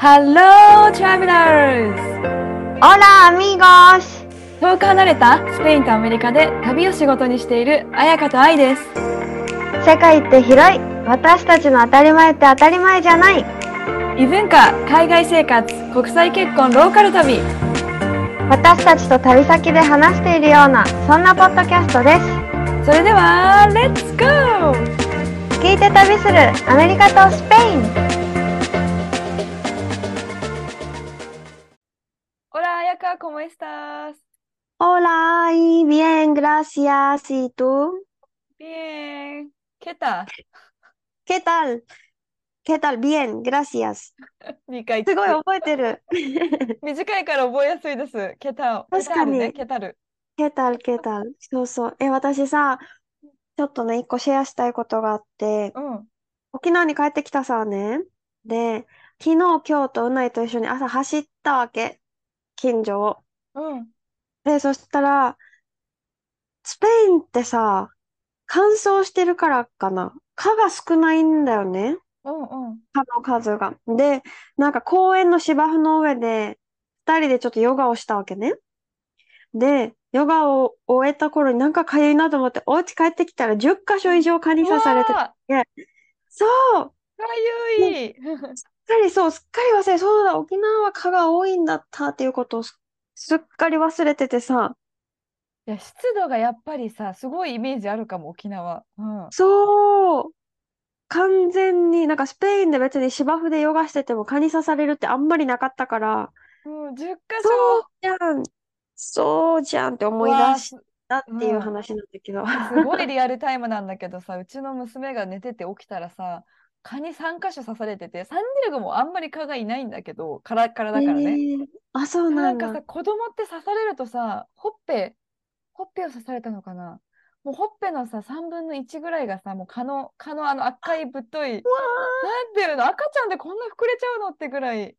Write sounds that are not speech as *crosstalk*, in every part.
Hello, travelers! Hola amigos! 遠く離れたスペインとアメリカで旅を仕事にしている彩香と愛です。世界って広い私たちの当たり前って当たり前じゃない異文化、海外生活、国際結婚、ローカル旅。私たちと旅先で話しているようなそんなポッドキャストですそれでは、Let's go! 聞いて旅するアメリカとスペイン ¿cómo estás? Hola, y bien, gracias. ¿Y tú? Bien. ¿Qué tal? ¿Qué tal? ¿Qué tal? Bien, gracias. 2回すごい覚えてる。短いから覚えやすいです。ケタル。確かにね、ケタル。¿Qué tal? ¿Qué tal? そうそう。え、私さ、ちょっとね、一個シェアしたいことがあって、うん。沖縄に帰ってきたさね。で、昨日、今日とうないと一緒に朝走ったわけ。近所を。うん。で、そしたら、スペインってさ、乾燥してるからかな。蚊が少ないんだよね。うんうん。蚊の数が。で、なんか公園の芝生の上で、二人でちょっとヨガをしたわけね。で、ヨガを終えた頃になんか痒いなと思って、お家帰ってきたら10箇所以上蚊に刺されてうわそうーかゆい。かりそう、すっかり忘れ、そうだ、沖縄は蚊が多いんだったっていうことをすすっかり忘れててさ、いや、湿度がやっぱりさ、すごいイメージあるかも、沖縄。うん。そう、完全に、なんかスペインで別に芝生でヨガしてても蚊に刺されるってあんまりなかったから、うん、10箇そう所。じゃん、そうじゃんって思いわあ出したっていう話なんだけど。すごいリアルタイムなんだけどさ、うちの娘が寝てて起きたらさ、蚊に3箇所刺されてて、サンディエゴもあんまり蚊がいないんだけど、カラッカラだからね。えーあ、そうなだ。なんんかさ、子供って刺されるとさ、ほっぺ、ほっぺを刺されたのかなもうほっぺのさ、3分の1ぐらいがさ、もう蚊の、蚊のあの赤いぶっとい、なんていうの、赤ちゃんでこんな膨れちゃうの？ってぐらい、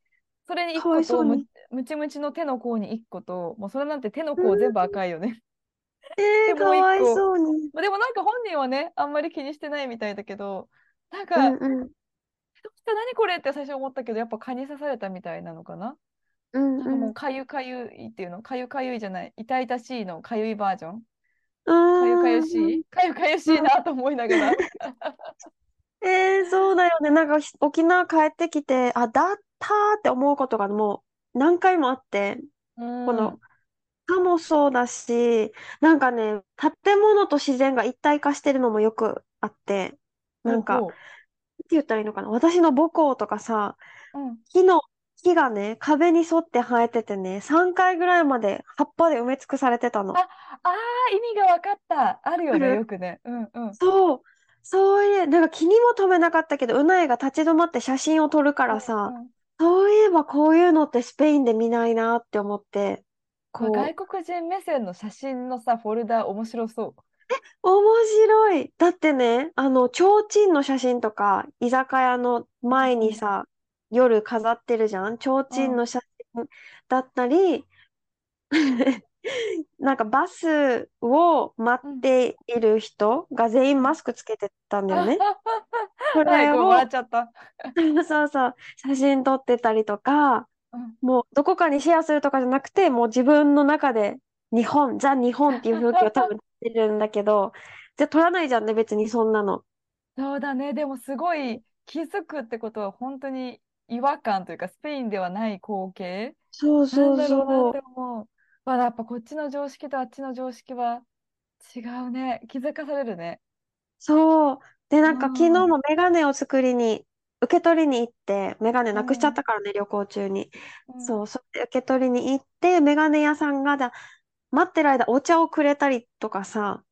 それに1かわ個と、むいそうに。ムチムチの手の甲に1個と、もうそれなんて手の甲全部赤いよね。えー、*laughs* でもかわいそうに。まあでもなんか本人はね、あんまり気にしてないみたいだけど、なんうか、んうん。どうした何これって最初思ったけど、やっぱ蚊に刺されたみたいなのかな？うんなんかもう。うんかゆかゆいっていうの、かゆかゆいじゃない、痛々しいのかゆいバージョン？かゆかゆんしい？かゆかゆしいなと思いながら。*laughs* えー、そうだよね。なんかひ沖縄帰ってきて、あ、だったーって思うことがもう何回もあって、うんこの蚊もそうだし、なんかね、建物と自然が一体化してるのもよくあって、なんか、なんて言ったらいいのかな？私の母校とかさ、ほううん木の、木がね、壁に沿って生えててね、3階ぐらいまで葉っぱで埋め尽くされてたの。ああー、意味が分かった。あるよね、よくね。うんうん。そう、そういう、なんか気にも留めなかったけど、うなえが立ち止まって写真を撮るからさ、うんうんそういえばこういうのってスペインで見ないなって思って、まあこう、外国人目線の写真のさ、フォルダ面白そう。面白い。だってね、あの、提灯の写真とか、居酒屋の前にさ、夜飾ってるじゃん？提灯の写真だったり、*laughs* なんかバスを待っている人が全員マスクつけてたんだよね。*laughs* これを、笑っちゃった。そうそう、写真撮ってたりとか、うんもうどこかにシェアするとかじゃなくて、もう自分の中で日本、ザ・日本っていう風景を多分撮ってるんだけど、じゃあ撮らないじゃんね、別にそんなの。そうだね。でもすごい気づくってことは本当に違和感というかスペインではない光景そうなんそうそうだろうなって。思う。まあやっぱこっちの常識とあっちの常識は違うね。気づかされるね。そう。で、なんかうん昨日もメガネを作りに、受け取りに行って、メガネなくしちゃったからね、旅行中に。うんそう、それで受け取りに行って、メガネ屋さんがだ、待ってる間お茶をくれたりとかさ、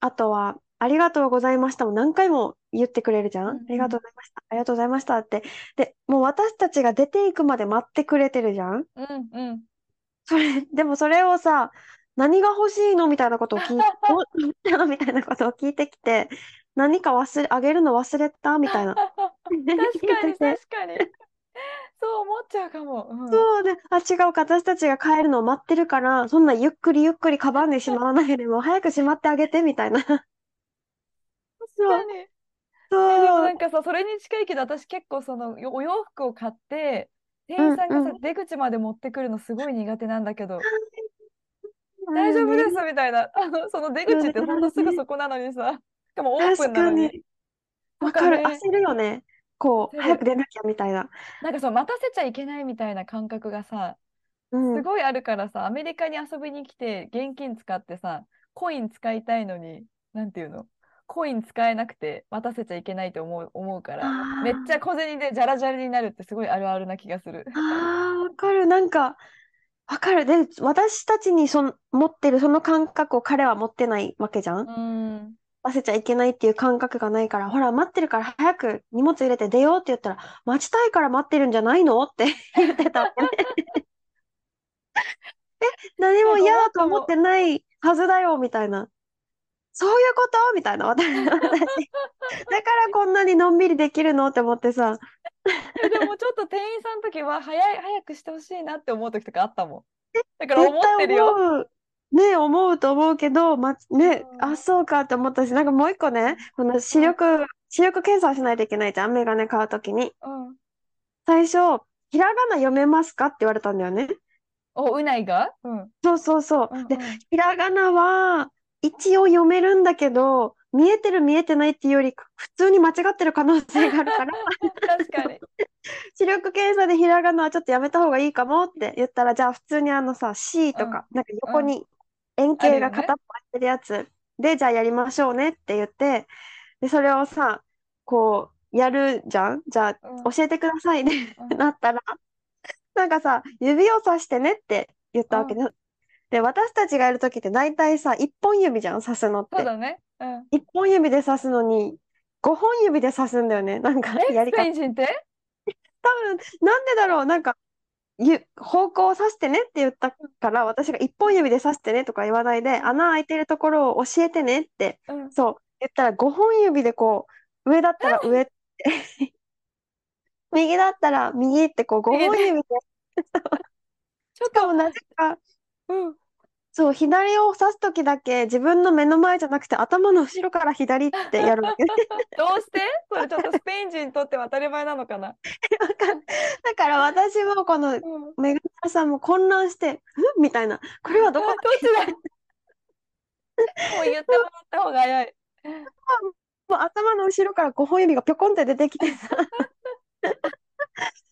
あとは、ありがとうございましたも何回も言ってくれるじゃん？うんうんありがとうございました。ありがとうございましたって。で、もう私たちが出ていくまで待ってくれてるじゃん？うんうん。それ、でもそれをさ、何が欲しいのみたいなことを聞いて、*laughs* みたいなことを聞いてきて、何か忘れ、あげるの忘れた？みたいな。確かに確かに。*laughs* そう思っちゃうかも。うんそうで、あ、違うか、私たちが帰るのを待ってるから、そんなゆっくりゆっくりカバンでしまわないでも、早くしまってあげて、みたいな。そう、確かに。えでもな、んかさ、それに近いけど、私結構そのよお洋服を買って、店員さんがさ、うんうん出口まで持ってくるのすごい苦手なんだけど、*laughs* 大丈夫ですみたいな。あの、その出口ってほんとすぐそこなのにさ、しかもオープ確ンなのに。わかる。焦るよね。こう、早く出なきゃみたいな。なんかそう、待たせちゃいけないみたいな感覚がさ、うん。すごいあるからさ、アメリカに遊びに来て現金使ってさ、コイン使いたいのに、なんていうの？コイン使えなくて待たせちゃいけないと思う、思うから、めっちゃ小銭でジャラジャラになるってすごいあるあるな気がする。ああ、わかる。なんか、わかる。で、私たちにその持ってるその感覚を彼は持ってないわけじゃん？うん。忘れちゃいけないっていう感覚がないから、ほら、待ってるから早く荷物入れて出ようって言ったら、待ちたいから待ってるんじゃないのって *laughs* 言ってた。*laughs* え、何も嫌だと思ってないはずだよ、みたいな。そういうこと？みたいな、私。私だからこんなにのんびりできるの？って思ってさ。えでもちょっと店員さんの時は早い、早くしてほしいなって思う時とかあったもん。だから思ってるよ。ね、思うと思うけど、ま、ね、うんあ、そうかって思ったし、なんかもう一個ね、この視力、視力検査をしないといけないじゃん、メガネ買うときに。うん。最初、ひらがな読めますかって言われたんだよね。お、うないが？うん。そうそうそう。でうんうん、ひらがなは、一応読めるんだけど、見えてる見えてないっていうより、普通に間違ってる可能性があるから、*laughs* 確かに。*laughs* 視力検査でひらがなはちょっとやめた方がいいかもって言ったら、じゃあ普通にあのさ、C とか、なんか横に円形が片っぽ空いてるやつで、じゃあやりましょうねって言って、で、それをさ、こう、やるじゃん？じゃあ、うん教えてくださいねうんってなったら、なんかさ、指をさしてねって言ったわけね。で、私たちがやるときって大体さ、一本指じゃん、刺すのって。そうだね。うん。一本指で刺すのに、五本指で刺すんだよね。なんかやり方。多分、なんでだろう、なんか、ゆ方向を指してねって言ったから、私が一本指で指してねとか言わないで、穴開いてるところを教えてねって、うん。そう、言ったら五本指でこう、上だったら上って、*laughs* 右だったら右ってこう、五右で。本指で、*laughs* ちょっと、しかもなぜか、うん。そう、左を指すときだけ自分の目の前じゃなくて頭の後ろから左ってやるわけね。*laughs* どうして？それちょっとスペイン人にとっては当たり前なのかな？*laughs* だから私もこのうん。メガネさんも混乱して、ん？みたいな。これはどこ *laughs* どっちだ？もう言ってもらった方が早い。もう頭の後ろから5本指がぴょこんって出てきてさ、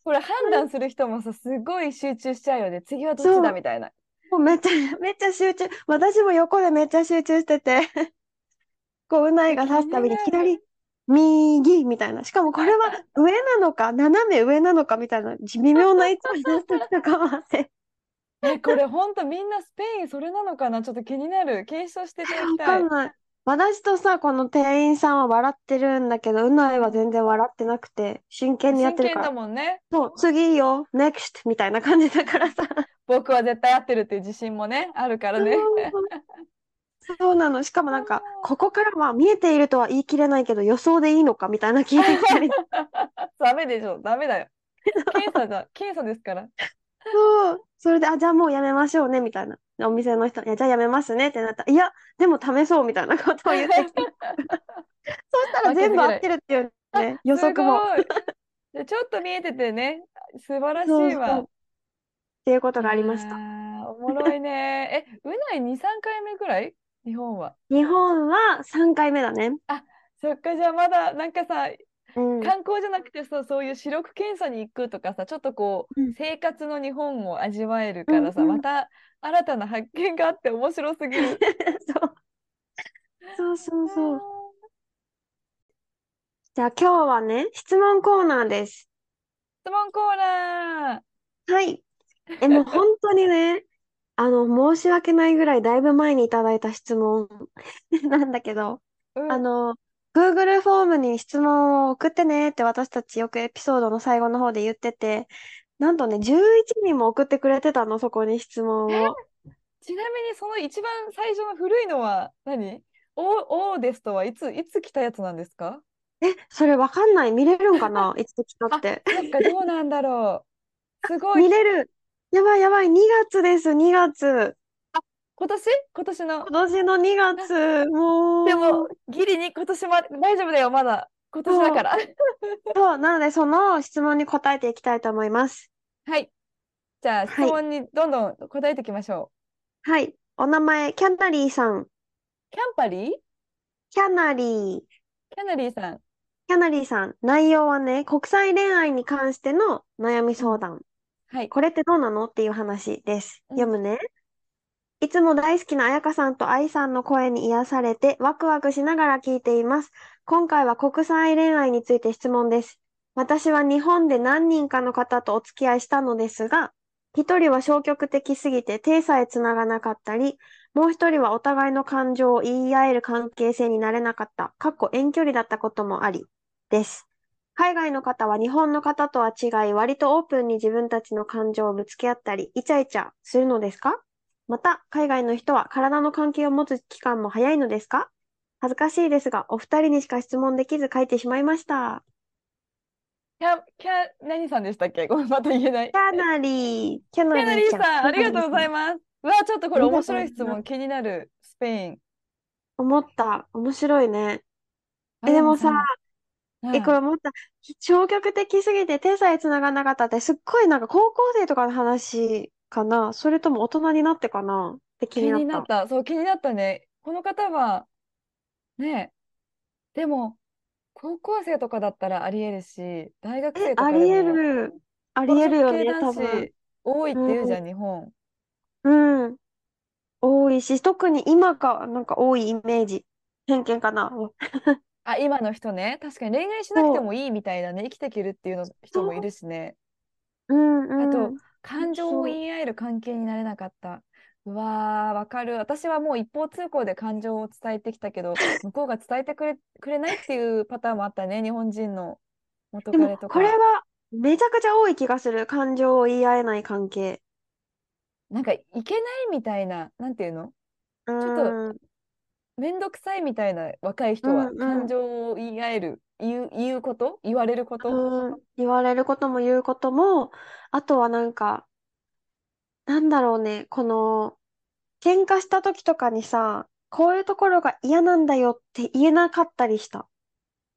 これ判断する人もさ、すごい集中しちゃうよね。次はどっちだ？みたいな。もうめっちゃ、*laughs* めっちゃ集中。私も横でめっちゃ集中してて、*laughs* こう、うないが指すたびに左、右みたいな。しかもこれは上なのか、斜め上なのかみたいな、微妙な位置になったりとかもあって。*laughs* え、これほんとみんなスペインそれなのかな？ちょっと気になる。検証していただきわたい。かんない。私とさ、この店員さんは笑ってるんだけど、うないは全然笑ってなくて、真剣にやってるから、もんね。そう、次よ、next みたいな感じだからさ。僕は絶対合ってるっていう自信もね、あるからね。そうなの。しかもなんか、ここからは見えているとは言い切れないけど、予想でいいのかみたいな聞いてきたり。*laughs* ダメでしょ。ダメだよ。検査だ。検査ですから。そう。それで、あ、じゃあもうやめましょうね、みたいな。お店の人、いや、じゃあやめますねってなったら、いや、でも試そうみたいなことを言ってきて。*laughs* そうしたら全部合ってるっていうね、予測も。でちょっと見えててね、素晴らしいわ。っていうことがありました。おもろいね。*laughs* え、うない2、3回目ぐらい？日本は。日本は3回目だね。そっか、じゃあまだなんかさ、うん。観光じゃなくてさ、そういう視力検査に行くとかさ、ちょっとこう、うん生活の日本を味わえるからさ、うんうんまた新たな発見があって面白すぎる。*laughs* そう。そうそうそう。じゃあ今日はね、質問コーナーです。質問コーナー。はい。え、もう本当にね、あの、申し訳ないぐらいだいぶ前にいただいた質問 *laughs* なんだけど、うんあの、Google フォームに質問を送ってねって私たちよくエピソードの最後の方で言ってて、なんとね、11人も送ってくれてたの、そこに質問を。ちなみにその一番最初の古いのは何？お、おですとはいつ、いつ来たやつなんですか？え、それわかんない見れるんかな？*laughs* いつ来たって。そっか、どうなんだろう。すごい。見れる。やばいやばい、2月です、2月。今年？今年の？今年の2月、もう。でも、ギリに今年ま、大丈夫だよ、まだ。今年だから。そう、なのでその質問に答えていきたいと思います。はい。じゃあ、質はい。問にどんどん答えていきましょはい。お名前、キャナリーさん。う。キャンパリー？キャナリー。キャナリーさん。キャナリーさん。内容はね、国際恋愛に関しての悩み相談。はい。これってどうなの？っていう話です。うん読むね。いつも大好きな彩香さんと愛さんの声に癒されてワクワクしながら聞いています。今回は国際恋愛について質問です。私は日本で何人かの方とお付き合いしたのですが、一人は消極的すぎて手さえつながなかったり、もう一人はお互いの感情を言い合える関係性になれなかった、かっこ遠距離だったこともあり、です。海外の方は日本の方とは違い、割とオープンに自分たちの感情をぶつけ合ったり、イチャイチャするのですか？また、海外の人は体の関係を持つ期間も早いのですか？恥ずかしいですが、お二人にしか質問できず書いてしまいました。キャ、キャ、何さんでしたっけ？ごめん、また言えない。キャナリー、キャナキャナリー。さん、ありがとうございます。うわ、ちょっとこれ面白い質問気になる。スペイン。思った。面白いね。あえ、でもさ、うんえ、これ思った。消極的すぎて手さえ繋がんなかったって、すっごいなんか高校生とかの話かなそれとも大人になってかなって気気になっ。になったた。そう、気になったね。この方は、ねえ、でも、高校生とかだったらありえるし、大学え、生とありえかでも、る。ありえるよね、多分。子多いって言うじゃん、日本。うん。多いし、特に今がなんか多いイメージ。偏見かな。あ、今の人ね。確かに恋愛しなくてもいいみたいなね、生きていけるっていうの人もいるしね。うんあとうん。感情を言い合える関係になれなかった。うわー、わかる。私はもう一方通行で感情を伝えてきたけど、向こうが伝えてくれ、くれないっていうパターンもあったね、日本人の元彼とか。これはめちゃくちゃ多い気がする。感情を言い合えない関係。なんかいけないみたいな、なんていうの？うょっとーん。めんどくさいみたいな若い人はうんうん感情を言い合える、言う、言うこと？言われること？うん、言われることも言うことも、あとはなんか、なんだろうね、この、喧嘩した時とかにさ、こういうところが嫌なんだよって言えなかったりした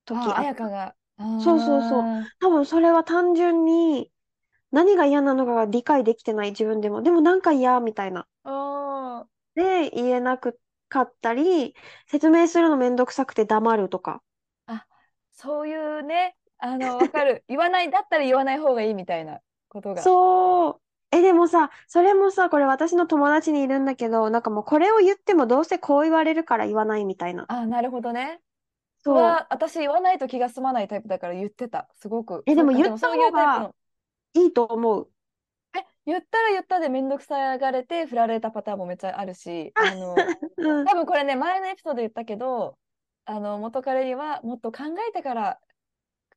時ああ、あった。彩香が。そうそうそう。あ多分それは単純に何が嫌なのかが理解できてない自分でも。でもなんか嫌みたいな。ーあで、言えなくかったり、説明するのめんどくさくて黙るとか。ーあ、そういうね、あの、わかる。*laughs* 言わない、だったら言わない方がいいみたいなことが。そう。え、でもさ、それもさ、これ私の友達にいるんだけど、なんかもうこれを言ってもどうせこう言われるから言わないみたいな。あ、なるほどね。うそう。わ、私言わないと気が済まないタイプだから言ってた。すごく。え、でも言ったそういう方がタイプの。いいと思う。え、言ったら言ったでめんどくさがれて振られたパターンもめっちゃあるし、あの、*laughs* うん。多分これね、前のエピソードで言ったけど、あの、元彼にはもっと考えてから、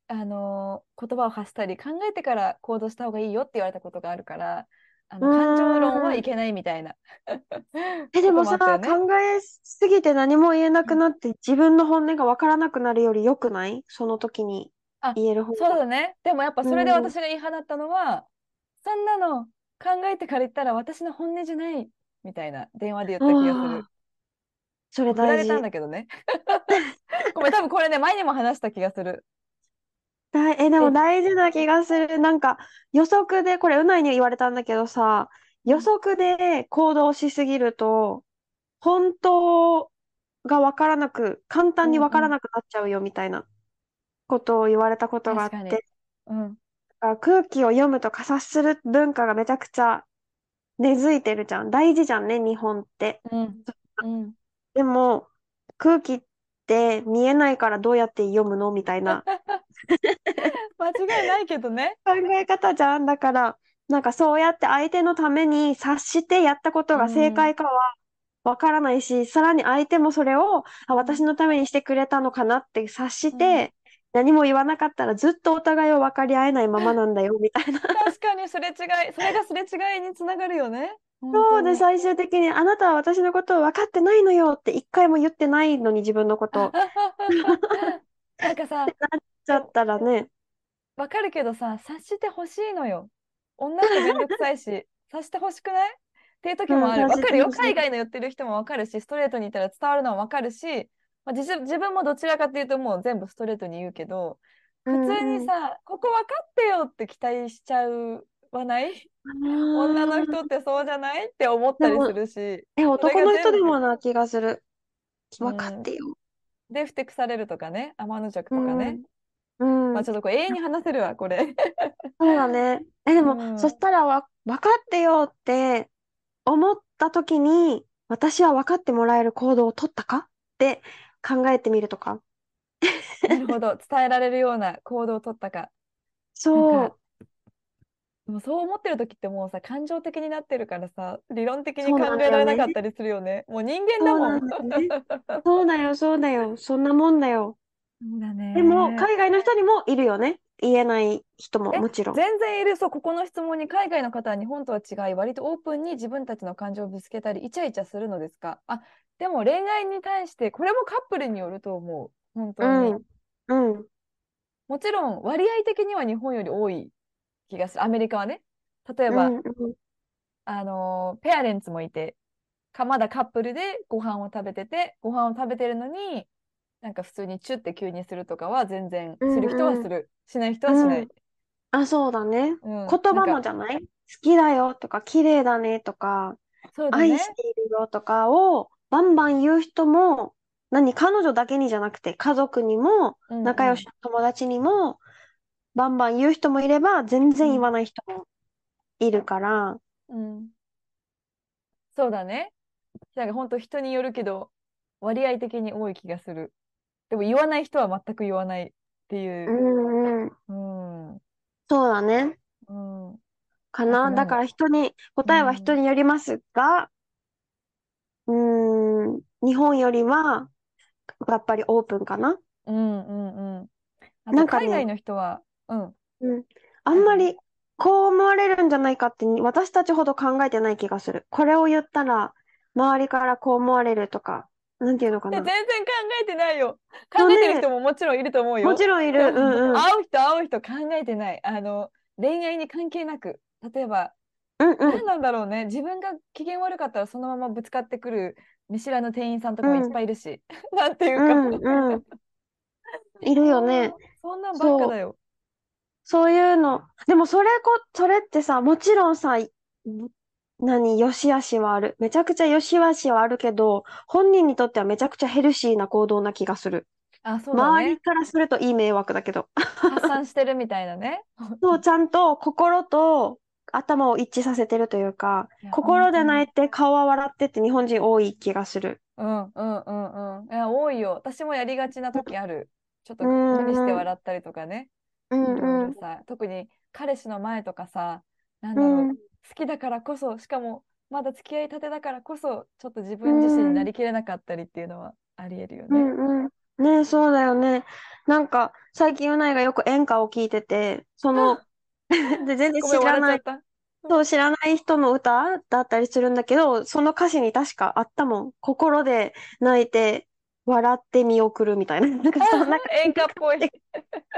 あの、言葉を発したり、考えてから行動した方がいいよって言われたことがあるから、あの、感情論はいけないみたいな。え、でもさ、考えすぎて何も言えなくなって自分の本音がわからなくなるより良くない？その時にあ言える方が。そうだね。でもやっぱそれでうん私が言い放ったのは、そんなの考えてから言ったら私の本音じゃないみたいな電話で言った気がする。それ大事れたん。だけどね。*laughs* ごめん、多分これね、前にも話した気がする。だいえ、でえも大事な気がする。なんか予測で、これうないに言われたんだけどさ、予測で行動しすぎると、本当がわからなく、簡単にわからなくなっちゃうよみたいなことを言われたことがあっ確かにて、うん。あ空気を読むとか察する文化がめちゃくちゃ根付いてるじゃん。大事じゃんね、日本って。うん。うん。でも、空気って見えないからどうやって読むのみたいな *laughs* 間違いないけどね。考え方じゃん。だから、なんかそうやって相手のために察してやったことが正解かはわからないし、さらに相手もそれを、あ、私のためにしてくれたのかなって察して、何も言わなかったらずっとお互いを分かり合えないままなんだよ、みたいな。*laughs* 確かにすれ違い、それがすれ違いにつながるよね。そうで、本最終的に、あなたは私のことを分かってないのよって一回も言ってないのに自分のこと。*laughs* なんかさ、ちゃったらね。わかるけどさ、察してほしいのよ。女ってめんどくさいし、*laughs* 察してほしくない？っていう時もある。うんわかるよ。海外の言ってる人もわかるし、ストレートに言ったら伝わるのはわかるし、まあ、自自分もどちらかっていうともう全部ストレートに言うけど、普通にさ、ここ分かってよって期待しちゃうわない？女の人ってそうじゃないって思ったりするし、え、男の人でもな気がする。うん分かってよ。で、ふてくされるとかね、天の弱とかね。うん。うんまあちょっとこれ永遠に話せるわ、これ。そうだね。え、でも、うんそしたらわ、分かってよって思った時に、私は分かってもらえる行動を取ったか？って考えてみるとか。なるほど、*laughs* 伝えられるような行動を取ったか。そうか。もうそう思ってる時ってもうさ、感情的になってるからさ、理論的に考えられなかったりするよね。もう人間だもん。そうだよね。*laughs* そうだよ、そうだよ。そんなもんだよ。だね。でも、海外の人にもいるよね。言えない人もえ？もちろん。全然いる、そう、ここの質問に海外の方は日本とは違い、割とオープンに自分たちの感情をぶつけたり、イチャイチャするのですか？あ、でも恋愛に対して、これもカップルによると思う。本当に。うん。うん。もちろん、割合的には日本より多い気がする。アメリカはね。例えば、うんうんあのーペアレンツもいて、かまだカップルでご飯を食べてて、ご飯を食べてるのに、なんか普通にチュって急にするとかは全然うんうんする人はする、しない人はしない。あ、そうだね。うん言葉もじゃない？好きだよとか、綺麗だねとか、そうだね。愛しているよとかをバンバン言う人も、何、彼女だけにじゃなくて、家族にも、うんうん仲良しの友達にも、バンバン言う人もいれば、全然言わない人もいるから、うん。そうだね。なんか本当人によるけど、割合的に多い気がする。でも言わない人は全く言わないっていうう。んうん。うん。うん。そうだね。かな。あと何だから人に、答えは人によりますが、うーん、日本よりは、やっぱりオープンかな？うんうんうん。あとなんかね海外の人は、うん。うん。あんまり、こう思われるんじゃないかって、私たちほど考えてない気がする。これを言ったら、周りからこう思われるとか、なんていうのかな。で全然考えてないよ。考えてる人ももちろんいると思うよ。もちろんいる。うんうん。会う人会う人考えてない。あの、恋愛に関係なく。例えば、うんうん何。なんだろうね。自分が機嫌悪かったらそのままぶつかってくる見知らぬ店員さんとかもいっぱいいるし。*laughs* なんていうか。うんうん。いるよね。*laughs* そんなんばっかだよ。そういうの。でもそれこ、それってさ、もちろんさ、何、良し悪しはある。めちゃくちゃ良し悪しはあるけど、本人にとってはめちゃくちゃヘルシーな行動な気がする。あ、そうだね周り。からするといい迷惑だけど。発散してるみたいなね。*laughs* そう、ちゃんと心と頭を一致させてるというか心で泣いて顔は笑ってって日本人多い気がする。うんうんうんうん。いや、多いよ。私もやりがちな時ある。ちょっとうん無理して笑ったりとかね。うんうん。ろさ、特に彼氏の前とかさ、なんだろう、うん好きだからこそ、しかもまだ付き合いたてだからこそ、ちょっと自分自身になりきれなかったりっていうのはありえるようね。んうん。ねそうだよね。なんか、最近うないがよく演歌を聴いてて、その、*laughs* で、全然知らない。そう、知らない人の歌だったりするんだけど、その歌詞に確かあったもん。心で泣いて、笑って見送るみたいな。*laughs* なんかそんな演歌っぽい。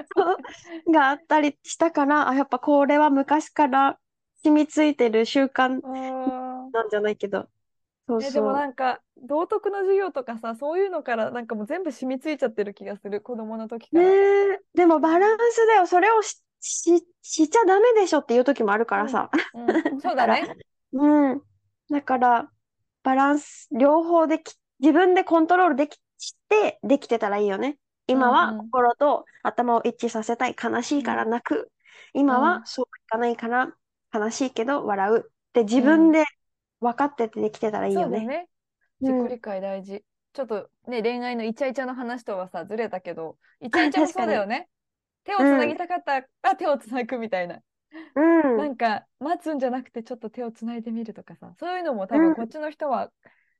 *laughs* があったりしたから、あ、やっぱこれは昔から染みついてる習慣うんなんじゃないけど。そうえ、でそう。もなんか、道徳の授業とかさ、そういうのからなんかもう全部染みついちゃってる気がする、子供の時かねら。え、でもバランスだよ。それをし、し、しちゃダメでしょっていう時もあるからさ。うん、*laughs* そうだね。うん。だから、バランス、両方でき、自分でコントロールでき、して、できてたらいいよね。今はうんうん心と頭を一致させたい。悲しいから泣く。今うんはそういかないから悲しいけど笑う。って自分で分かっててできてたらいいよね。そうだね。うん自己理解大事。ちょっとね、恋愛のイチャイチャの話とはさ、ずれたけど、イチャイチャもそうだよね。手をつなぎたかったら手をつなぐみたいな。うん。なんか、待つんじゃなくてちょっと手をつないでみるとかさ、そういうのも多うん分こっちの人は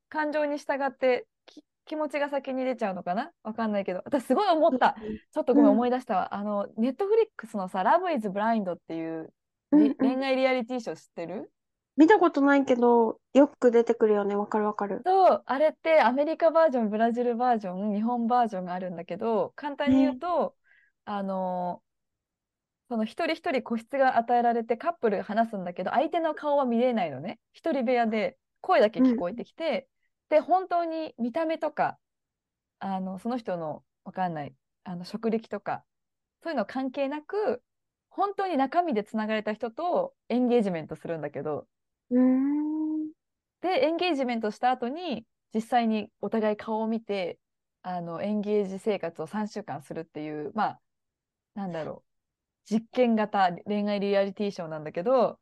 感情に従ってき気持ちが先に出ちゃうのかな？わかんないけど、私すごい思った。ちょっとごめんうん思い出したわ。あの、ネットフリックスのさ、Love is Blind っていううんうんり恋愛リアリティショー知ってる？見たことないけど、よく出てくるよね。わかるわかる。そう、あれってアメリカバージョン、ブラジルバージョン、日本バージョンがあるんだけど、簡単に言うと、あのその一人一人個室が与えられてカップルが話すんだけど、相手の顔は見れないのね。一人部屋で声だけ聞こえてきて、で、本当に見た目とか、あの、その人のわかんない、あの、職歴とか、そういうの関係なく、本当に中身でつながれた人とエンゲージメントするんだけど。で、エンゲージメントした後に、実際にお互い顔を見て、あの、エンゲージ生活を3週間するっていう、まあ、なんだろう、実験型恋愛リアリティショーなんだけど、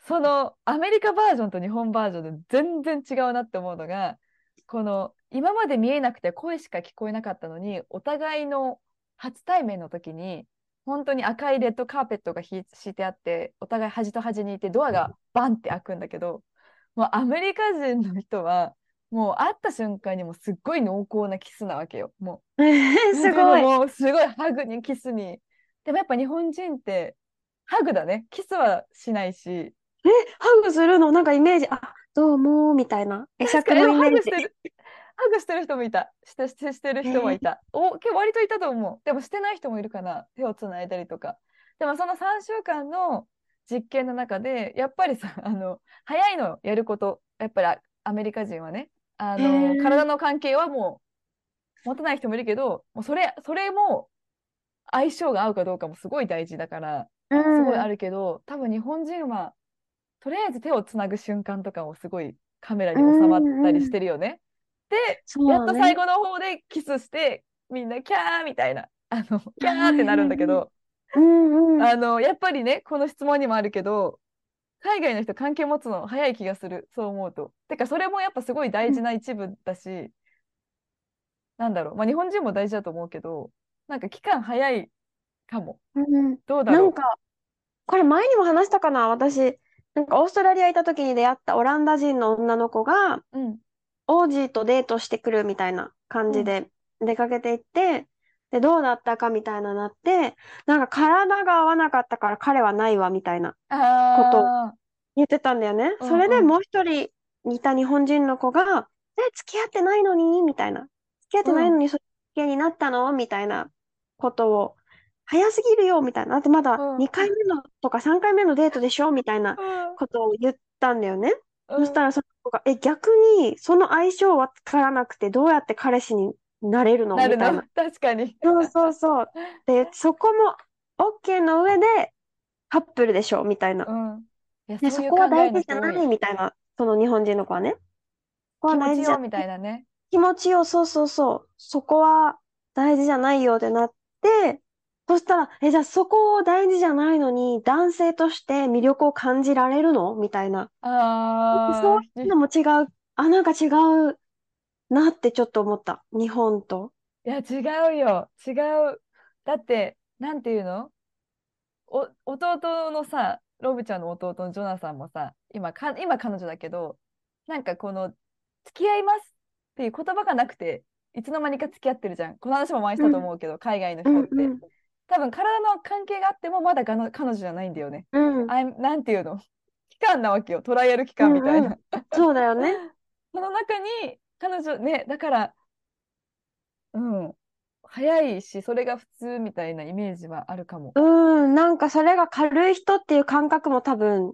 そのアメリカバージョンと日本バージョンで全然違うなって思うのが、この今まで見えなくて声しか聞こえなかったのに、お互いの初対面の時に、本当に赤いレッドカーペットが敷いてあって、お互い端と端にいて、ドアがバンって開くんだけど、もうアメリカ人の人は、もう会った瞬間にもうすっごい濃厚なキスなわけよ。もう *laughs* すごい。もうすごいハグにキスに。でもやっぱ日本人ってハグだね。キスはしないし。ハグするの？なんかイメージ、あ、どうも、みたいな。会釈のイメージハグして。る。ハグしてる人もいた。してしてしてる人もいた。お、結構割といたと思う。でもしてない人もいるかな。手をつないだりとか。でもその3週間の実験の中で、やっぱりさ、あの、早いのやること。やっぱりアアメリカ人はね。あへの、ー体の関係はもう持たない人もいるけど、もうそれ、それも相性が合うかどうかもすごい大事だから、うんすごいあるけど、多分日本人は、とりあえず手をつなぐ瞬間とかをすごいカメラに収まったりしてるよね。で、そうやっと最後の方でキスして、みんなキャーみたいな、あの、キャーってなるんだけど、うんうん。あの、やっぱりね、この質問にもあるけど、海外の人関係持つの早い気がする、そう思うと。てか、それもやっぱすごい大事な一部だし、なんだろう、まあ日本人も大事だと思うけど、なんか期間早いかも。うんどうだろう。なんか、これ前にも話したかな私、なんかオーストラリア行った時に出会ったオランダ人の女の子が、うん。オージーとデートしてくるみたいな感じで出かけていって、で、どうだったかみたいななって、なんか体が合わなかったから彼はないわみたいなあ言ってたんだよね。うんそれでうんもう一人いた日本人の子が、え、付き合ってないのに？みたいな。付き合ってないのにそれになったの？みたいなことを、早すぎるよみたいな。だってまだうん2回目のとか3回目のデートでしょみたいなあ。ことを言ったんだよね。うんそしたらその子が、え、逆にその相性はつからなくてどうやって彼氏になれるの？なるみたいな。の確かに。そうそうそう。*laughs* で、そこも OK の上でカップルでしょ？みたいな。うん。いや、で、そこは大事じゃない。みたいな、その日本人の子はね。そこは気大事じゃみたいなね。気持ちよ、そうそうそう。そこは大事じゃないよってなって、そしたら、え、じゃあそこを大事じゃないのに、男性として魅力を感じられるの？みたいな。あそういうあ、のも違う。あ、なんか違うなってちょっと思った。日本と。いや、違うよ。違う。だって、なんていうの？お、弟のさ、ロブちゃんの弟のジョナサンもさ、今か、今彼女だけど、なんかこの、付き合いますっていう言葉がなくて、いつの間にか付き合ってるじゃん。この話も前にしたと思うけど、海外の人って。うん多分体の関係があってもまだ彼女じゃないんだよね。うん。うん。あいなんていうの？期間なわけよ。トライアル期間みたいな。うんそうだよね。*laughs* その中に彼女ね、だから、うん、早いし、それが普通みたいなイメージはあるかも。うん、なんかそれが軽い人っていう感覚も多分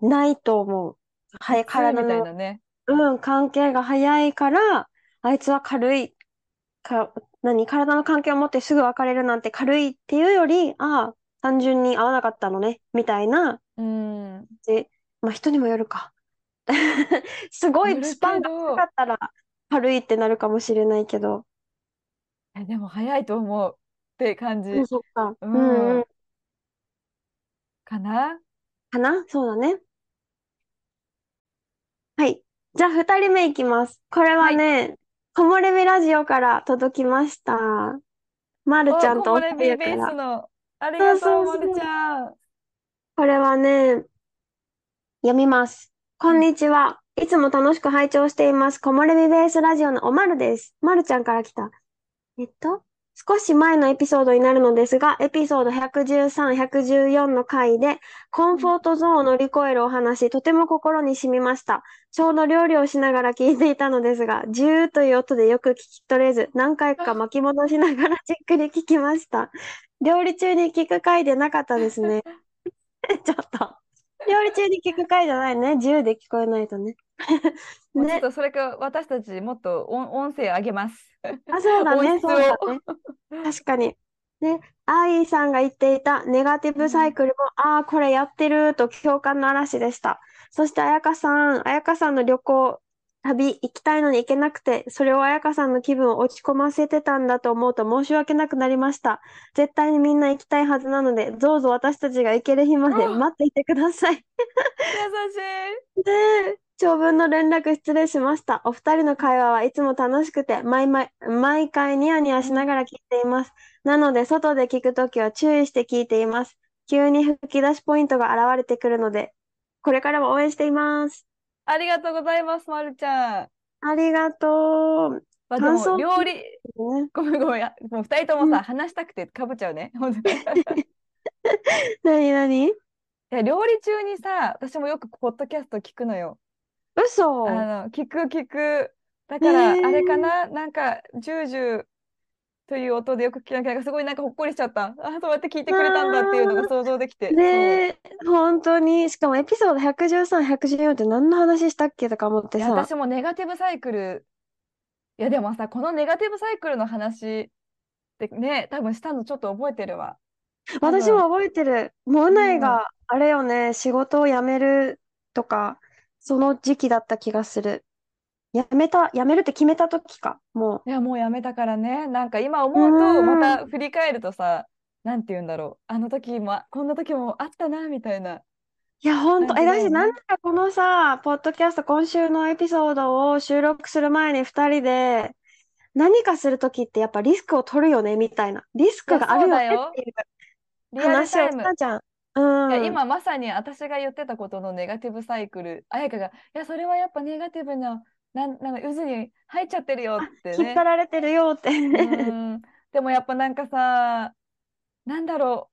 ないと思う。はい、普通みたいなね。うん、関係が早いから、あいつは軽いか、何、体の関係を持ってすぐ別れるなんて軽いっていうより、ああ、単純に合わなかったのね、みたいな、うん。で、まあ人にもよるか。*laughs* すごいスパンがけど長かったら軽いってなるかもしれないけど。えでも早いと思うって感じうん、そっか。ううんんうん。かな？かな？そうだね。はい。じゃあ、二人目いきます。これはね、木漏れ日ラジオから届きました。まるちゃんとおお、これ二人 B ベースから。の。ありがとう、そうそうそうまるちゃん。これはね、読みます。こんにちは。いつも楽しく拝聴しています。木漏れ日ベースラジオのおまるです。まるちゃんから来た。えっと、少し前のエピソードになるのですが、エピソード113、114の回で、コンフォートゾーンを乗り越えるお話、とても心に染みました。ちょうど料理をしながら聞いていたのですが、ジューという音でよく聞き取れず、何回か巻き戻しながら *laughs* じっくり聞きました。料理中に聞く回でなかったですね。*laughs* ちょっと。料理中に聞く回じゃないね。10で聞こえないとね。*laughs* ね。ちょっとそれか私たちもっと音音声上げます。あ、そうだね、そうだね。確かに。ね、アイさんが言っていたネガティブサイクルも、ああ、これやってると共感の嵐でした。そして、彩香さん、彩香さんの旅行、旅行きたいのに行けなくて、それを彩香さんの気分を落ち込ませてたんだと思うと申し訳なくなりました。絶対にみんな行きたいはずなので、どうぞ私たちが行ける日まであ待っていてください。優しい。ねえ、長文の連絡失礼しました。お二人の会話はいつも楽しくて、毎毎、毎回ニヤニヤしながら聞いています。なので、外で聞くときは注意して聞いています。急に吹き出しポイントが現れてくるので、これからも応援しています。ありがとうございます、まるちゃん。ありがとう。まあ、でも料理、ね、ごめんごめん、やもう二人ともさ、話したくてかぶっちゃうね。本当にいや料理中にさ、私もよくポッドキャスト聞くのよ。嘘あの、聞く聞く。だから、あれかな、なんか、ジュージューという音でよく聞きながら、すごいなんかほっこりしちゃった。あ、そうやって聞いてくれたんだっていうのが想像できて。ねえ、本当に。しかもエピソード113、114って何の話したっけとか思ってさ。私もネガティブサイクル、いや、でもさ、このネガティブサイクルの話ってね、多分したのちょっと覚えてるわ。私も覚えてる。もう、うないうんが、あれよね、仕事を辞めるとか、その時期だった気がする。辞めた、辞めるって決めた時か、もいや、もうやめたからね。なんか今思うと、うんまた振り返るとさ、なんて言うんだろう。あの時も、こんな時もあったな、みたいな。う。いや、ほんと、え、だし、なんならこのさ、ポッドキャスト、今週のエピソードを収録する前に二人で、何かする時ってやっぱリスクを取るよね、みたいな。リスクがあるよねっていう話を。したじゃん。うん。いや今まさに私が言ってたことのネガティブサイクル、彩香が、いや、それはやっぱネガティブな、なん、なんか渦に入っちゃってるよってね引っ張。られてるよって。うん。でもやっぱなんかさ、なんだろう。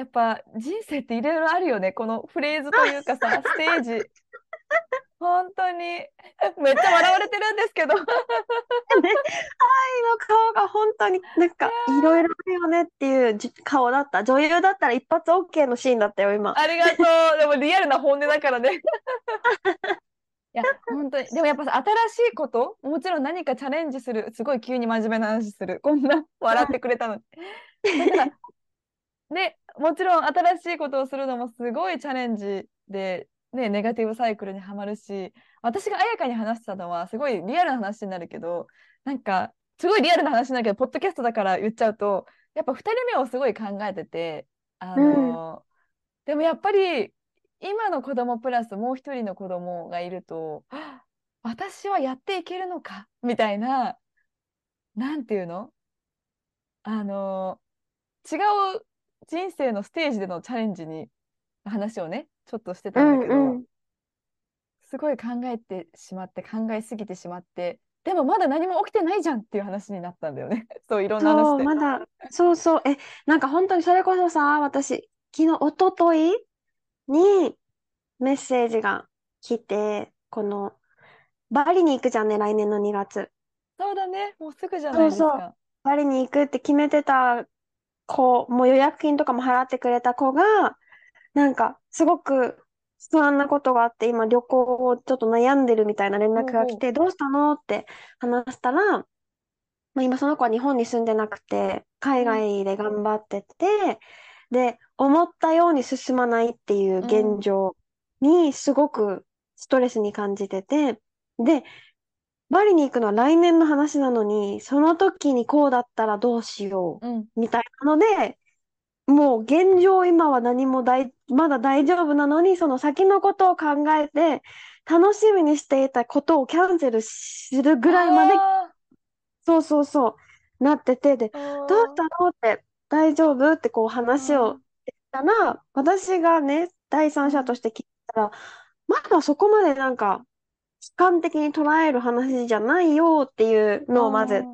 やっぱ人生っていろいろあるよね。このフレーズというかさ、*laughs* ステージ。本当に。めっちゃ笑われてるんですけど。愛の顔が本当になんかいろいろあるよねっていうじ顔だった。女優だったら一発 OK のシーンだったよ、今。ありがとう。でもリアルな本音だからね。*laughs* いや、本当に。でもやっぱさ新しいこと、もちろん何かチャレンジする。すごい急に真面目な話する。こんな笑ってくれたのに。だから、で、もちろん新しいことをするのもすごいチャレンジで、ね、ネガティブサイクルにはまるし、私が彩香に話したのはすごいリアルな話になるけど、なんか、すごいリアルな話になるけど、ポッドキャストだから言っちゃうと、やっぱ2人目をすごい考えてて、あの、でもやっぱり、今の子供プラスもう一人の子供がいると、あ *gasps* 私はやっていけるのか？みたいな、なんていうの？あの、違う人生のステージでのチャレンジに、話をね、ちょっとしてたんだけど、うんうんすごい考えてしまって、考えすぎてしまって、でもまだ何も起きてないじゃんっていう話になったんだよね。*laughs* そう、いろんなそう、話で。まだ、そうそう。え、なんか本当にそれこそさ、私、昨日、一昨日にメッセージが来て、この、バリに行くじゃんね、来年の2月。そうだね、もうすぐじゃないですそうそうか。バリに行くって決めてた子、もう予約金とかも払ってくれた子が、なんか、すごく不安なことがあって、今旅行をちょっと悩んでるみたいな連絡が来て、どうしたのって話したら、まあ、今その子は日本に住んでなくて、海外で頑張ってて、で、思ったように進まないっていう現状にすごくストレスに感じてて、で、バリに行くのは来年の話なのに、その時にこうだったらどうしようん。うみたいなので、もう現状今は何も大、まだ大丈夫なのに、その先のことを考えて、楽しみにしていたことをキャンセルするぐらいまで、あそうそうそう、なってて、で、どうしたの？って、大丈夫？ってこう話をしたら、私がね、第三者として聞いたら、まだそこまでなんか、悲観的に捉える話じゃないよっていうのをまず、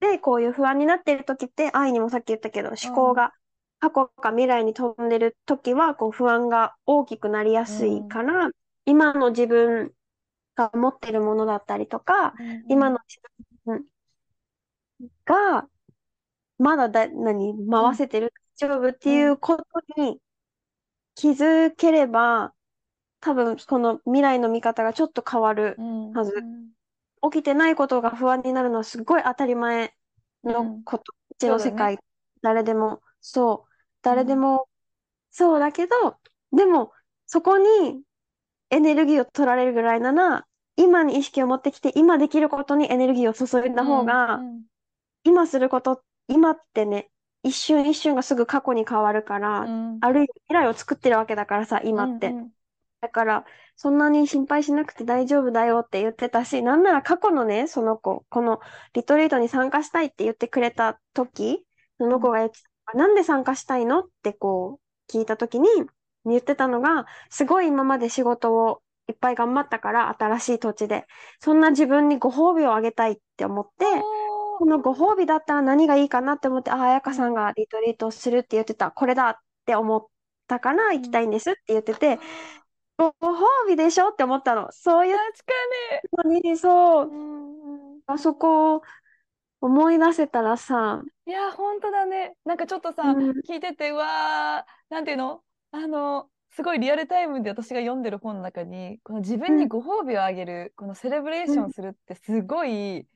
で、こういう不安になっている時って、愛にもさっき言ったけど、思考が過去か未来に飛んでる時は、こう不安が大きくなりやすいから、今の自分が持ってるものだったりとか、今の自分が、まだだ、何、回せてる、大丈夫っていうことに気づければ、多分この未来の見方がちょっと変わる。うんはずうん起きてないことが不安になるのはすごい当たり前のこと。うちの世界誰でも。そう。誰でうんも、そうだけど、でも、そこにエネルギーを取られるぐらいなら、今に意識を持ってきて、今できることにエネルギーを注いだ方が、ん今すること、今ってね、一瞬一瞬がすぐ過去に変わるかうら、ん。あるいは未来を作ってるわけだからさ、今って。うんだから、そんなに心配しなくて大丈夫だよって言ってたし、なんなら過去のね、その子、このリトリートに参加したいって言ってくれた時、その子が言ってた、なんで参加したいのってこう、聞いた時に言ってたのが、すごい今まで仕事をいっぱい頑張ったから、新しい土地で、そんな自分にご褒美をあげたいって思って、このご褒美だったら何がいいかなって思って、あ、彩香さんがリトリートをするって言ってた、これだって思ったから行きたいんですって言ってて、ご褒美でしょって思ったの。そういうのに、そに。う、うんうん。あそこを思い出せたらさ、いや、本当だね。なんかちょっとさ、うん、聞いてて、うわー、なんていうの？あの、すごいリアルタイムで私が読んでる本の中に、この自分にご褒美をあげる、このセレブレーションするってすごい、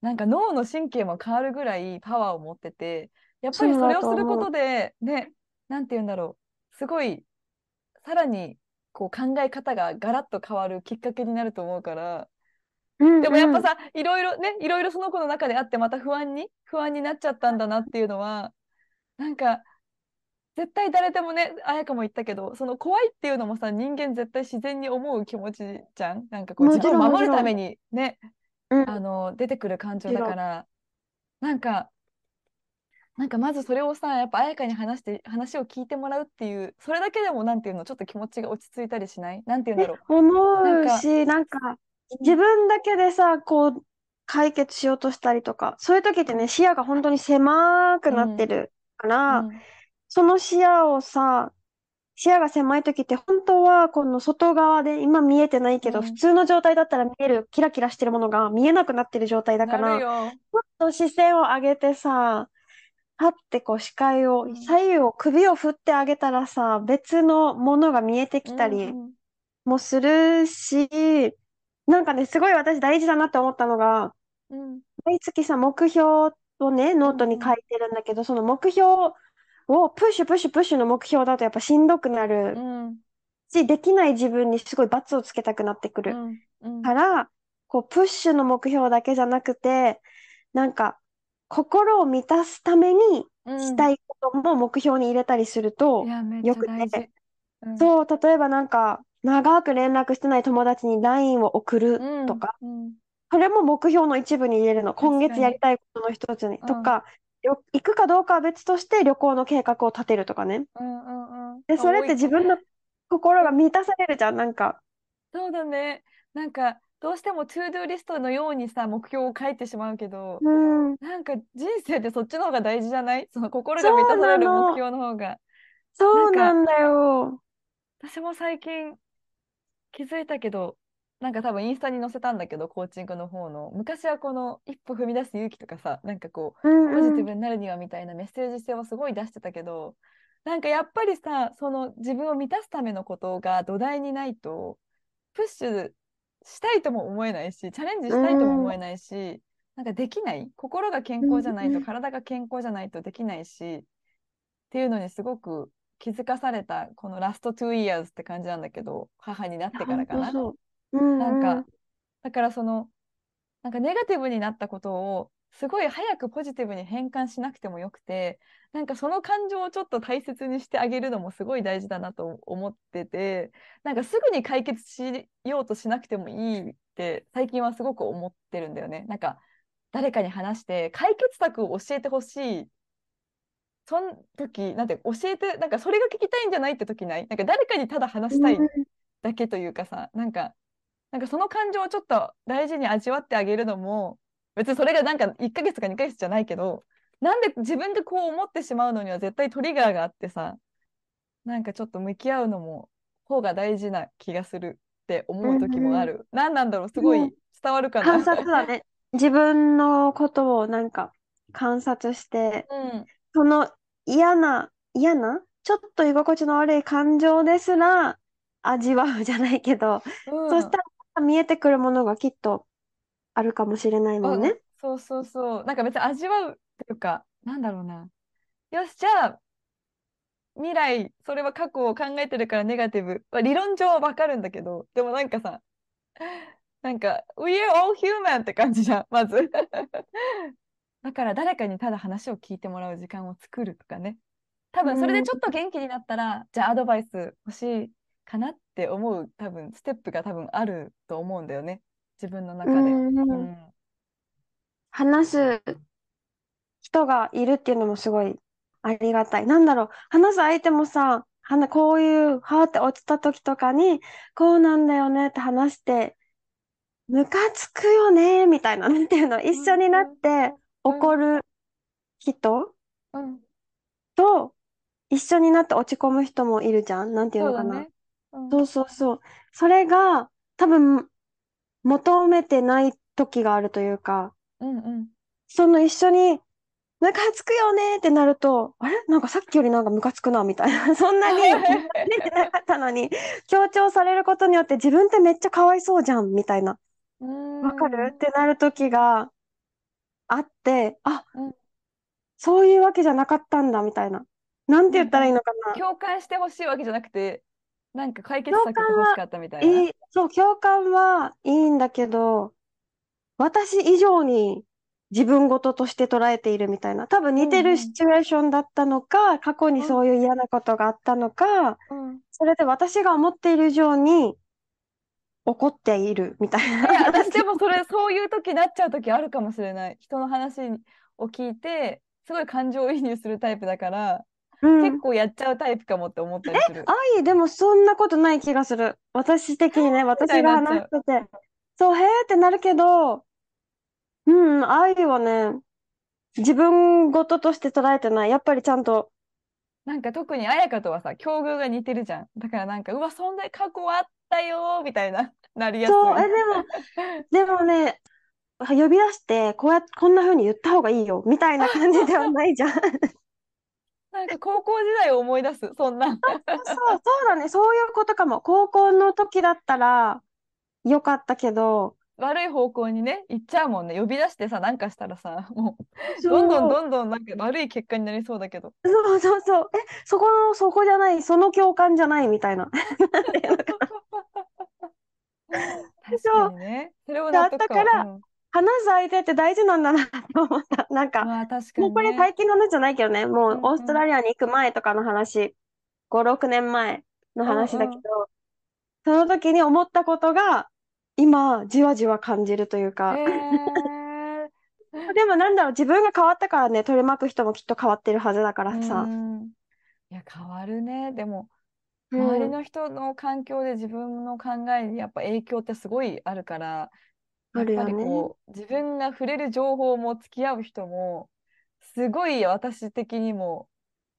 なんか脳の神経も変わるぐらいパワーを持ってて、やっぱりそれをすることで、ね、なんていうんだろう、すごい、さらにこう考え方がガラッと変わるきっかけになると思うから、うん、でもやっぱうん、さ、いろいろね、いろいろその子の中であって、また不安に、不安になっちゃったんだなっていうのは、なんか、絶対誰でもね、彩香も言ったけど、その怖いっていうのもさ、人間絶対自然に思う気持ちじゃん？なんかこう、自分を守るためにね、うん、あの、出てくる感情だから、なんか、なんかまずそれをさ、やっぱ彩香に話して、話を聞いてもらうっていう、それだけでもなんていうの、ちょっと気持ちが落ち着いたりしない？なんていうんだえ、ろ思なんかうし、なんか、う。自分だけでさ、こう、解決しようとしたりとか、そういう時ってね、視野が本当に狭くなってるかうら、ん、その視野をさ、視野が狭い時って本当はこの外側で今見えてないけど、うん。普通の状態だったら見えるキラキラしてるものが見えなくなってる状態だから、よ。ちょっと視線を上げてさ、はってこう視界を、うん。左右を首を振ってあげたらさ、別のものが見えてきたりうんもするし、なんかね、すごい私大事だなって思ったのが、うん。毎月さ、目標をね、ノートに書いてるんだけど、その目標をプッシュプッシュプッシュの目標だとやっぱしんどくなるうん。し、できない自分にすごい罰をつけたくなってくるうん。うん。から、こう、プッシュの目標だけじゃなくて、なんか、心を満たすためにうん。したいことも目標に入れたりするといや、めっちゃよく大事。て、うん。そう、例えばなんか、長く連絡してない友達に LINE を送るとか、うん。それも目標の一部に入れるの。今月やりたいことの一つに。うんとか、よ行くかどうかは別として旅行の計画を立てるとかね。うんうんうんで、それって自分の心が満たされるじゃん、なんか。そうだね。なんか、どうしても ToDoリストのようにさ、目標を書いてしまうけど、うん。なんか人生ってそっちの方が大事じゃない？その心が満たされる目標の方が。そうなんだよ。私も最近気づいたけど、なんか多分インスタに載せたんだけど、コーチングの方の。昔はこの一歩踏み出す勇気とかさ、なんかこう、うんうん。ポジティブになるにはみたいなメッセージ性をすごい出してたけど、なんかやっぱりさ、その自分を満たすためのことが土台にないと、プッシュしたいとも思えないし、チャレンジしたいとも思えないし、なんかできない。心が健康じゃないと、うんうん体が健康じゃないとできないし、っていうのにすごく気づかされた、このラスト2 years って感じなんだけど、母になってからかな。うんなんかうん。、だからその、なんかネガティブになったことを、すごい早くポジティブに変換しなくてもよくて、なんかその感情をちょっと大切にしてあげるのもすごい大事だなと思ってて、なんかすぐに解決しようとしなくてもいいって最近はすごく思ってるんだよね。なんか誰かに話して解決策を教えてほしい。その時、なんて教えて、なんかそれが聞きたいんじゃないって時ない？なんか誰かにただ話したいだけというかさ、なんか、なんかその感情をちょっと大事に味わってあげるのも、別にそれがなんか1ヶ月か2ヶ月じゃないけど、なんで自分がこう思ってしまうのには絶対トリガーがあってさ、なんかちょっと向き合うのも方が大事な気がするって思う時もある。何なんだろう、すごいうん伝わるかな。観察だね。自分のことをなんか観察して、うん、その嫌な、嫌な、ちょっと居心地の悪い感情ですら味わうじゃないけど、うん。そしたら見えてくるものがきっとあるかもしれないもんうんね。そうそうそう。なんか別に味わうっていうか、なんだろうな。よし、じゃあ、未来、それは過去を考えてるからネガティブ。まあ理論上はわかるんだけど、でもなんかさ、なんか、We are all human って感じじゃん、まず。*laughs* だから誰かにただ話を聞いてもらう時間を作るとかね。多分それでちょっと元気になったら、じゃあアドバイス欲しいかなって思う多分ステップが多分あると思うんだよね。自分の中で。うんうん話す人がいるっていうのもすごいありがたい。なんだろう、話す相手もさ、こういう、はーって落ちた時とかに、こうなんだよねって話して、ムカつくよねみたいな、なんていうの、一緒になってうん怒る人うん、と、一緒になって落ち込む人もいるじゃん。なんていうのかな。ね。うんそうそうそう。それが多分求めてない時があるというか、うんうん。その一緒にムカつくよねってなると、あれ？なんかさっきよりなんかムカつくなみたいな。*laughs* そんなに *laughs* 出てなかったのに、強調されることによって自分ってめっちゃかわいそうじゃんみたいな。わかる？ってなる時があって、あうん、そういうわけじゃなかったんだみたいな。なんて言ったらいいのかな。共感してほしいわけじゃなくて、なんか解決策が欲しかったみたいな。いい、そう、共感はいいんだけど、私以上に自分事として捉えているみたいな。多分似てうんうんるシチュエーションだったのか、過去にそういう嫌なことがあったのか、うんそれで私が思っている以上に怒っているみたいな。いや、私でもそれ、そういう時なっちゃう時あるかもしれない。人の話を聞いて、すごい感情移入するタイプだから、うん結構やっちゃうタイプかもって思ったりする。愛でもそんなことない気がする。私的にね、私が話してて。そう、へーってなるけど、うん、愛はね、自分事として捉えてない。やっぱりちゃんと、なんか特に彩香とはさ、境遇が似てるじゃん。だからなんか、うわ、そんな過去あったよーみたいな、なりやすい。そう、え、でも、*laughs* でもね、呼び出して、こうやって、こんな風に言った方がいいよ、みたいな感じではないじゃん。そう、なんか高校時代を思い出す、そんな。そうだね、そういうことかも。高校の時だったら、よかったけど、悪い方向にね、行っちゃうもんね。呼び出してさ、なんかしたらさ、もう、そうどんどんどんどんなんか悪い結果になりそうだけど。そうそうそう。え、そこの、そこじゃない、その共感じゃないみたいな。*laughs* 確かにね。それをだったからうん話す相手って大事なんだなと思った。なんか、まあ確かにもうこれね。最近の話じゃないけどね、もうんうんうオーストラリアに行く前とかの話、5、6年前の話だけど、その時に思ったことが、今、じわじわ感じるというか、へー *laughs* でもなんだろう、自分が変わったからね、取り巻く人もきっと変わってるはずだからうさ。んいや、変わるね。でも、うん周りの人の環境で自分の考えにやっぱ影響ってすごいあるから、やっぱり。こう、自分が触れる情報も付き合う人も、すごい私的にも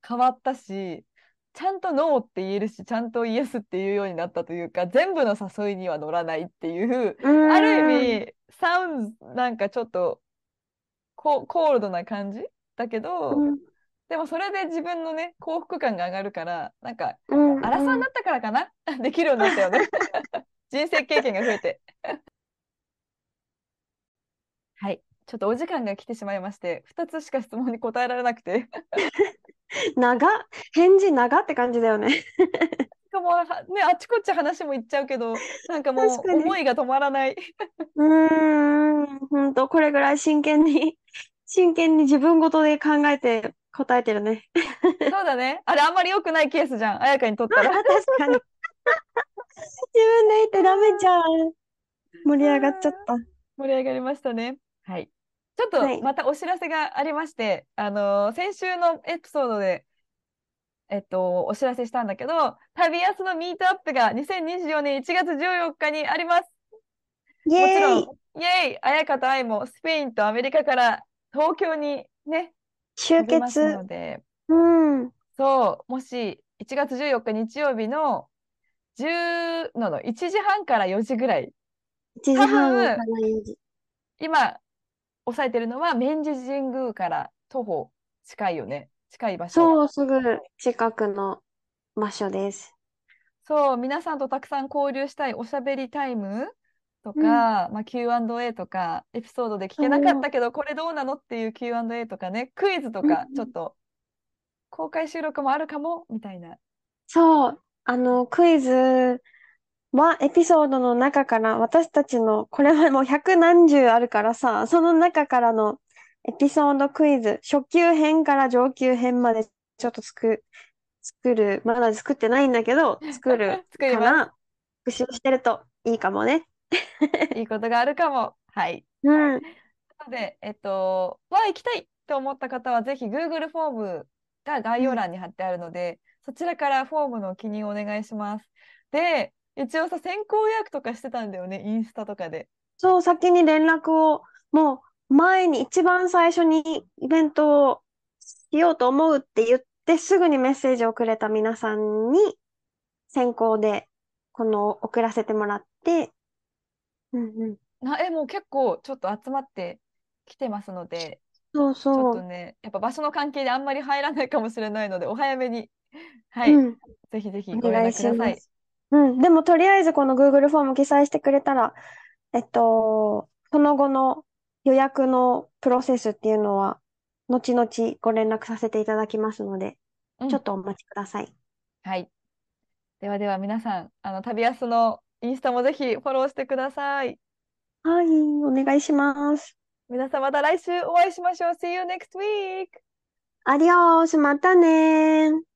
変わったし、ちゃんとノーって言えるし、ちゃんとイエスって言うようになったというか、全部の誘いには乗らないっていう、うんある意味、サウンズなんかちょっとコ、コールドな感じだけど、うんでもそれで自分のね、幸福感が上がるから、なんか、うんアラサーになったからかな？*laughs* できるようになったよね。*laughs* 人生経験が増えて。はい。ちょっとお時間が来てしまいまして、2つしか質問に答えられなくて。長？っ返事長って感じだよね。しかもはね、あっちこっち話もいっちゃうけど、なんかもう思いが止まらない。うーん、ほんと、これぐらい真剣に、真剣に自分ごとで考えて答えてるね。そうだね。あれあんまり良くないケースじゃん。彩香にとったら。確かに。自分で言ってダメじゃん。盛り上がっちゃった。*laughs* 盛り上がりましたね。はい。ちょっはいとまたお知らせがありまして、あのー先週のエピソードで、えっと、お知らせしたんだけど、旅安のミートアップが2024年1月14日にあります。イもちろん、イエイ彩香と愛もスペインとアメリカから東京にね、集結。ので、うん。そう、もし1月14日日曜日の10のの1時半から4時ぐらい、1時半から4時。今、押さえてるのは明治神宮から徒歩近いよね。近い場所。そう、すぐ近くの場所です。そう、皆さんとたくさん交流したいおしゃべりタイムとか、うんまあ、Q&A とか、エピソードで聞けなかったけど、これどうなのっていう Q&A とかね、クイズとかう、んちょっと公開収録もあるかもみたいな。そう、あの、クイズはエピソードの中から私たちの、これはもう百何十あるからさ、その中からのエピソードクイズ、初級編から上級編までちょっと作、作る、まだ作ってないんだけど、作る *laughs* 作りまから、復習してるといいかもね。す。*laughs* いいことがあるかも。はい。うん。なので、えっと、は行きたいと思った方は、ぜひ Google フォームが概要欄に貼ってあるので、そちらからフォームの記入をお願いします。で、一応さ、先行予約とかしてたんだよね、インスタとかで。そう、先に連絡を、もう前に一番最初にイベントをしようと思うって言ってすぐにメッセージをくれた皆さんに先行でこの送らせてもらって、うんうん。な、え、もう結構ちょっと集まってきてますので、そうちょそう。っとね、やっぱ場所の関係であんまり入らないかもしれないので、お早めに、はい、うん、ぜひぜひおご連絡ください。うん、でもとりあえずこの Google フォーム記載してくれたら、えっと、その後の予約のプロセスっていうのは、後々ご連絡させていただきますので、うんちょっとお待ちください。はい。ではでは皆さん、あの、旅安のインスタもぜひフォローしてください。はい、お願いします。皆さんまた来週お会いしましょう。See you next week! アディオース、またねー。